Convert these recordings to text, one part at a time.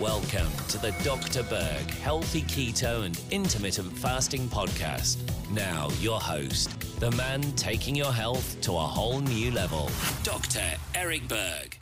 Welcome to the Dr. Berg Healthy Keto and Intermittent Fasting Podcast. Now, your host, the man taking your health to a whole new level, Dr. Eric Berg.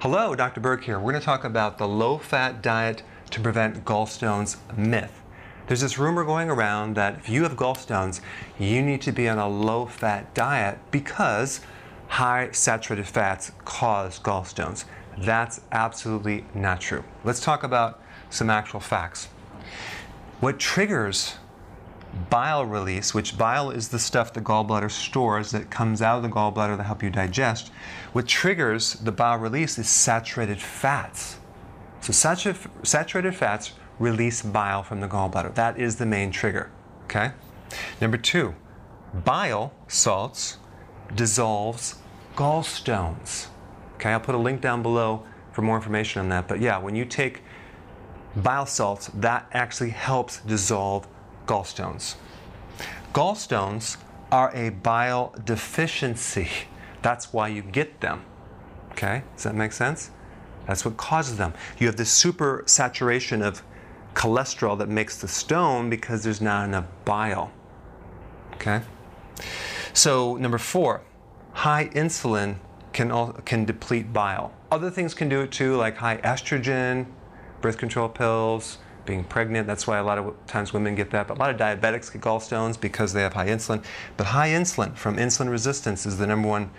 Hello, Dr. Berg here. We're going to talk about the low fat diet to prevent gallstones myth. There's this rumor going around that if you have gallstones, you need to be on a low fat diet because high saturated fats cause gallstones. That's absolutely not true. Let's talk about some actual facts. What triggers bile release, which bile is the stuff the gallbladder stores that comes out of the gallbladder to help you digest, what triggers the bile release is saturated fats. So saturated, fats release bile from the gallbladder. That is the main trigger. Okay? Number two, bile salts dissolves gallstones. Okay, I'll put a link down below for more information on that. But yeah, when you take bile salts, that actually helps dissolve gallstones. Gallstones are a bile deficiency. That's why you get them. Okay, does that make sense? That's what causes them. You have this super saturation of cholesterol that makes the stone because there's not enough bile. Okay? So, number four, high insulin can, can deplete bile. Other things can do it too, like high estrogen, birth control pills, being pregnant. That's why a lot of times women get that. But a lot of diabetics get gallstones because they have high insulin. But high insulin from insulin resistance is the number one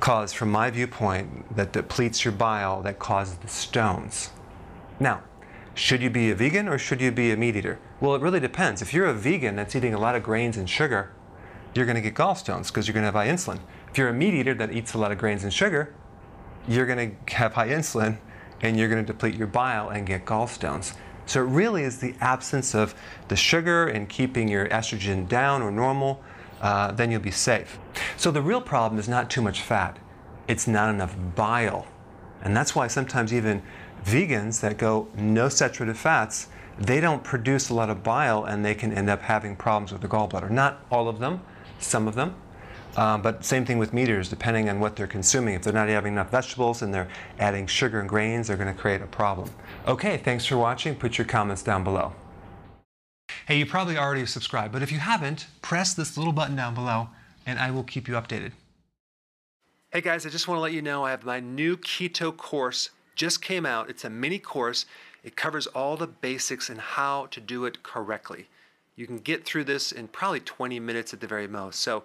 cause, from my viewpoint, that depletes your bile that causes the stones. Now, should you be a vegan or should you be a meat eater? Well, it really depends. If you're a vegan that's eating a lot of grains and sugar, you're going to get gallstones because you're going to have high insulin. If you're a meat eater that eats a lot of grains and sugar, you're going to have high insulin and you're going to deplete your bile and get gallstones. So it really is the absence of the sugar and keeping your estrogen down or normal, uh, then you'll be safe. So the real problem is not too much fat, it's not enough bile. And that's why sometimes even vegans that go no saturated fats, they don't produce a lot of bile and they can end up having problems with the gallbladder. Not all of them, some of them. Um, but same thing with meters, depending on what they're consuming. If they're not having enough vegetables and they're adding sugar and grains, they're going to create a problem. Okay, thanks for watching. Put your comments down below. Hey, you probably already subscribed, but if you haven't, press this little button down below and I will keep you updated. Hey guys, I just want to let you know I have my new keto course just came out. It's a mini course. It covers all the basics and how to do it correctly. You can get through this in probably 20 minutes at the very most. So